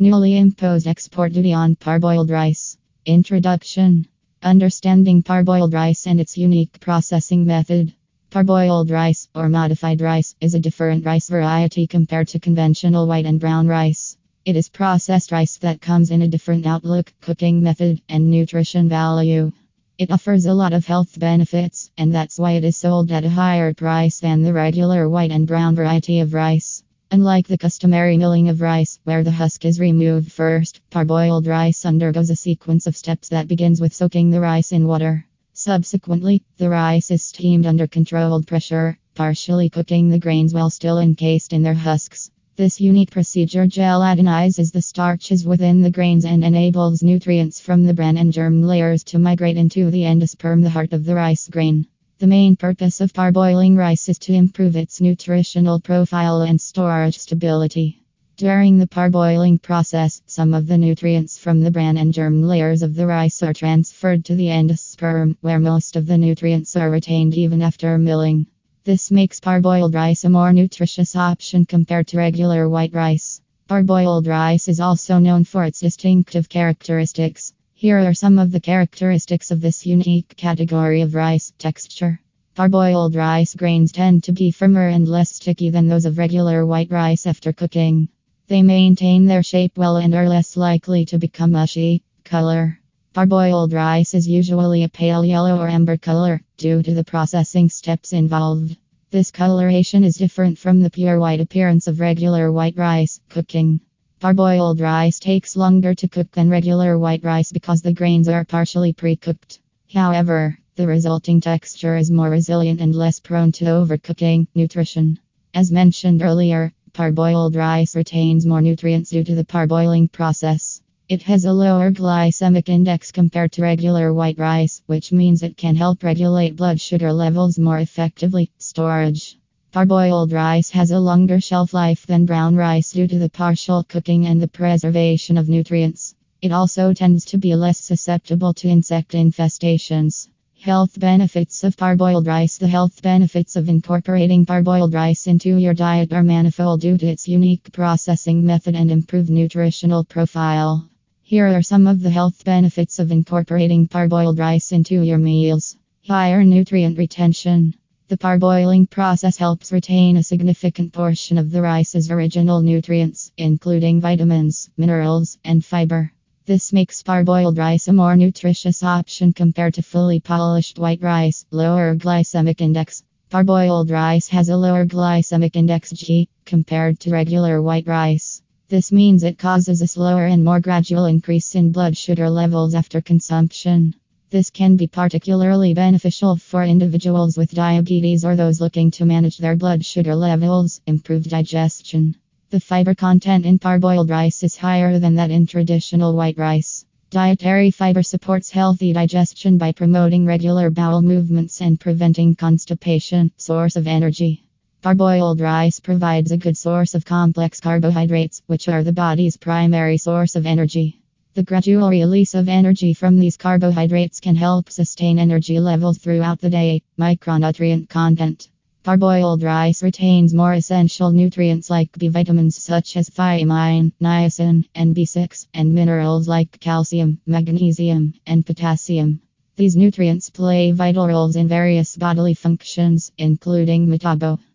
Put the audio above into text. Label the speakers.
Speaker 1: Newly imposed export duty on parboiled rice. Introduction Understanding parboiled rice and its unique processing method. Parboiled rice, or modified rice, is a different rice variety compared to conventional white and brown rice. It is processed rice that comes in a different outlook, cooking method, and nutrition value. It offers a lot of health benefits, and that's why it is sold at a higher price than the regular white and brown variety of rice. Unlike the customary milling of rice, where the husk is removed first, parboiled rice undergoes a sequence of steps that begins with soaking the rice in water. Subsequently, the rice is steamed under controlled pressure, partially cooking the grains while still encased in their husks. This unique procedure gelatinizes the starches within the grains and enables nutrients from the bran and germ layers to migrate into the endosperm, the heart of the rice grain. The main purpose of parboiling rice is to improve its nutritional profile and storage stability. During the parboiling process, some of the nutrients from the bran and germ layers of the rice are transferred to the endosperm, where most of the nutrients are retained even after milling. This makes parboiled rice a more nutritious option compared to regular white rice. Parboiled rice is also known for its distinctive characteristics. Here are some of the characteristics of this unique category of rice texture. Parboiled rice grains tend to be firmer and less sticky than those of regular white rice after cooking. They maintain their shape well and are less likely to become mushy. Color Parboiled rice is usually a pale yellow or amber color due to the processing steps involved. This coloration is different from the pure white appearance of regular white rice cooking. Parboiled rice takes longer to cook than regular white rice because the grains are partially pre cooked. However, the resulting texture is more resilient and less prone to overcooking. Nutrition As mentioned earlier, parboiled rice retains more nutrients due to the parboiling process. It has a lower glycemic index compared to regular white rice, which means it can help regulate blood sugar levels more effectively. Storage Parboiled rice has a longer shelf life than brown rice due to the partial cooking and the preservation of nutrients. It also tends to be less susceptible to insect infestations. Health benefits of parboiled rice The health benefits of incorporating parboiled rice into your diet are manifold due to its unique processing method and improved nutritional profile. Here are some of the health benefits of incorporating parboiled rice into your meals higher nutrient retention. The parboiling process helps retain a significant portion of the rice's original nutrients, including vitamins, minerals, and fiber. This makes parboiled rice a more nutritious option compared to fully polished white rice. Lower glycemic index. Parboiled rice has a lower glycemic index G compared to regular white rice. This means it causes a slower and more gradual increase in blood sugar levels after consumption. This can be particularly beneficial for individuals with diabetes or those looking to manage their blood sugar levels, improve digestion. The fiber content in parboiled rice is higher than that in traditional white rice. Dietary fiber supports healthy digestion by promoting regular bowel movements and preventing constipation. Source of energy. Parboiled rice provides a good source of complex carbohydrates, which are the body's primary source of energy. The gradual release of energy from these carbohydrates can help sustain energy levels throughout the day. Micronutrient content. Parboiled rice retains more essential nutrients like B vitamins such as thiamine, niacin, and B6, and minerals like calcium, magnesium, and potassium. These nutrients play vital roles in various bodily functions, including metabolism.